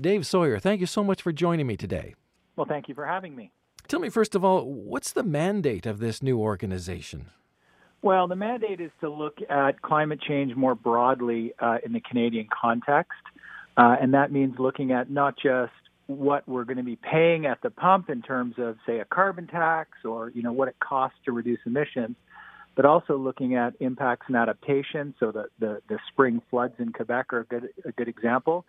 Dave Sawyer, thank you so much for joining me today. Well, thank you for having me. Tell me, first of all, what's the mandate of this new organization? Well, the mandate is to look at climate change more broadly uh, in the Canadian context. Uh, and that means looking at not just what we're going to be paying at the pump in terms of, say, a carbon tax or, you know, what it costs to reduce emissions, but also looking at impacts and adaptation. So the, the, the spring floods in Quebec are a good, a good example.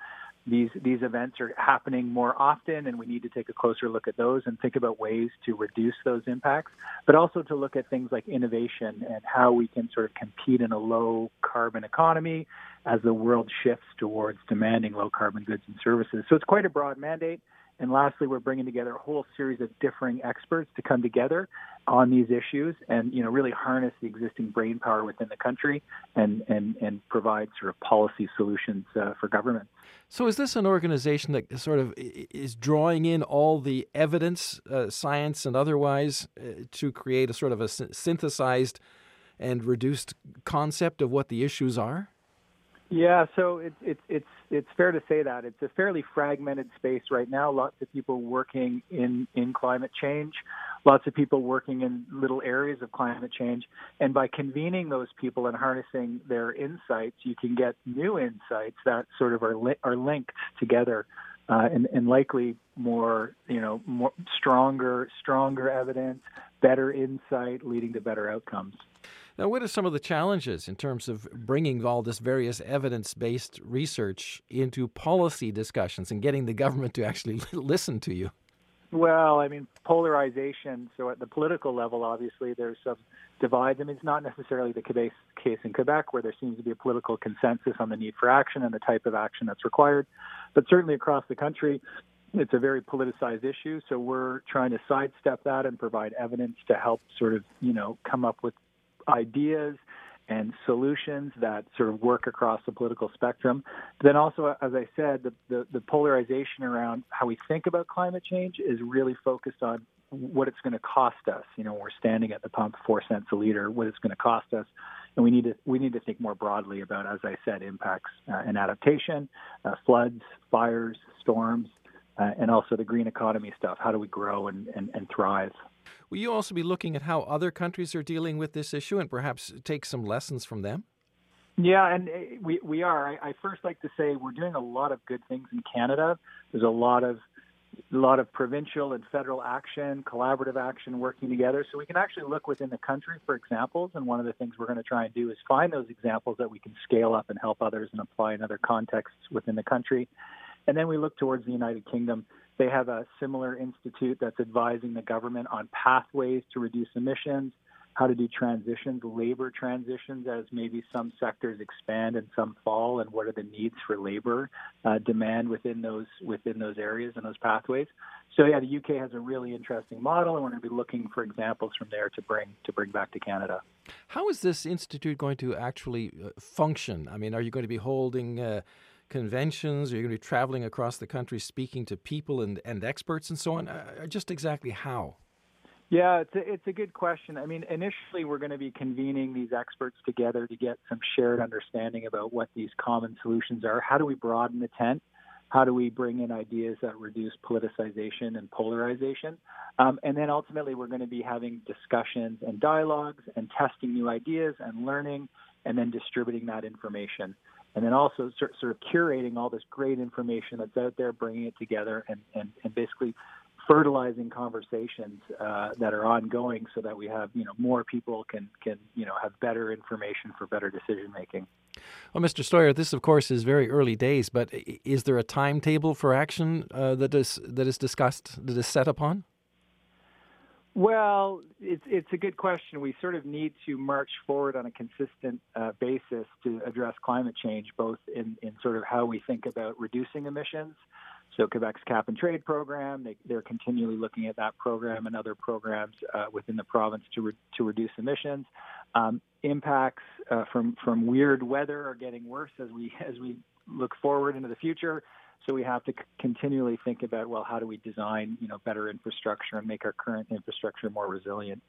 These, these events are happening more often, and we need to take a closer look at those and think about ways to reduce those impacts, but also to look at things like innovation and how we can sort of compete in a low carbon economy as the world shifts towards demanding low carbon goods and services. So it's quite a broad mandate. And lastly, we're bringing together a whole series of differing experts to come together on these issues and, you know, really harness the existing brain power within the country and, and, and provide sort of policy solutions uh, for government. So is this an organization that sort of is drawing in all the evidence, uh, science and otherwise, uh, to create a sort of a synthesized and reduced concept of what the issues are? Yeah, so it's it's it's it's fair to say that it's a fairly fragmented space right now. Lots of people working in in climate change, lots of people working in little areas of climate change, and by convening those people and harnessing their insights, you can get new insights that sort of are li- are linked together, uh, and and likely more you know more stronger stronger evidence, better insight, leading to better outcomes. Now, what are some of the challenges in terms of bringing all this various evidence based research into policy discussions and getting the government to actually listen to you? Well, I mean, polarization. So at the political level, obviously, there's some divides. I mean, it's not necessarily the case in Quebec, where there seems to be a political consensus on the need for action and the type of action that's required. But certainly across the country, it's a very politicized issue. So we're trying to sidestep that and provide evidence to help sort of, you know, come up with ideas and solutions that sort of work across the political spectrum. Then also, as I said, the, the, the polarization around how we think about climate change is really focused on what it's going to cost us. You know, we're standing at the pump four cents a liter, what it's going to cost us. And we need to we need to think more broadly about, as I said, impacts uh, and adaptation, uh, floods, fires, storms, uh, and also the green economy stuff. How do we grow and, and, and thrive? Will you also be looking at how other countries are dealing with this issue and perhaps take some lessons from them? Yeah, and eh, we we are. I, I first like to say we're doing a lot of good things in Canada. There's a lot of a lot of provincial and federal action, collaborative action working together. So we can actually look within the country for examples. And one of the things we're going to try and do is find those examples that we can scale up and help others and apply in other contexts within the country. And then we look towards the United Kingdom they have a similar institute that's advising the government on pathways to reduce emissions, how to do transitions, labor transitions, as maybe some sectors expand and some fall, and what are the needs for labor uh, demand within those within those areas and those pathways. So yeah, the UK has a really interesting model, and we're going to be looking for examples from there to bring to bring back to Canada. How is this institute going to actually uh, function? I mean, are you going to be holding uh, conventions? Are you going to be traveling across the country speaking to people and, and experts and so on? Uh, just exactly how? Yeah, it's a, it's a good question. I mean, initially, we're going to be convening these experts together to get some shared understanding about what these common solutions are. How do we broaden the tent? How do we bring in ideas that reduce politicization and polarization? Um, and then ultimately, we're going to be having discussions and dialogues and testing new ideas and learning and then distributing that information and then also sort, sort of curating all this great information that's out there, bringing it together, and, and, and basically fertilizing conversations uh, that are ongoing, so that we have you know more people can can you know have better information for better decision making. Well, Mr. Sawyer, this of course is very early days, but is there a timetable for action uh, that is that is discussed that is set upon? Well, it's it's a good question. We sort of need to march forward on a consistent uh, basis to address climate change, both in, in sort of how we think about reducing emissions. So Quebec's cap and trade program, they, they're continually looking at that program and other programs uh, within the province to re, to reduce emissions. Um, impacts uh, from from weird weather are getting worse as we as we look forward into the future. So we have to c- continually think about well, how do we design you know better infrastructure and make our current infrastructure more resilient?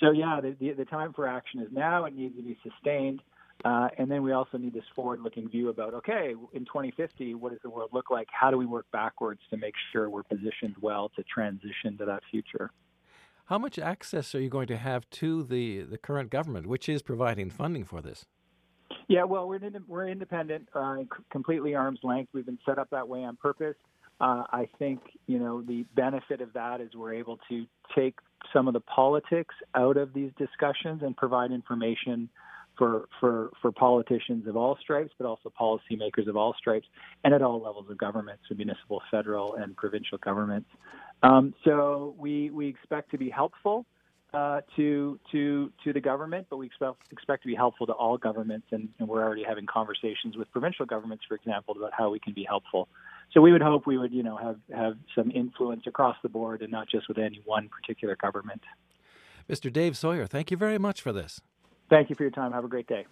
So yeah, the, the, the time for action is now. It needs to be sustained. Uh, and then we also need this forward-looking view about okay, in 2050, what does the world look like? How do we work backwards to make sure we're positioned well to transition to that future? How much access are you going to have to the, the current government, which is providing funding for this? Yeah, well, we're we're independent, uh, completely arm's length. We've been set up that way on purpose. Uh, I think you know the benefit of that is we're able to take some of the politics out of these discussions and provide information for for for politicians of all stripes, but also policymakers of all stripes, and at all levels of government, so municipal, federal, and provincial governments. Um, so we we expect to be helpful uh, to to to the government, but we expect expect to be helpful to all governments, and, and we're already having conversations with provincial governments, for example, about how we can be helpful. So we would hope we would you know have have some influence across the board, and not just with any one particular government. Mr. Dave Sawyer, thank you very much for this. Thank you for your time. Have a great day.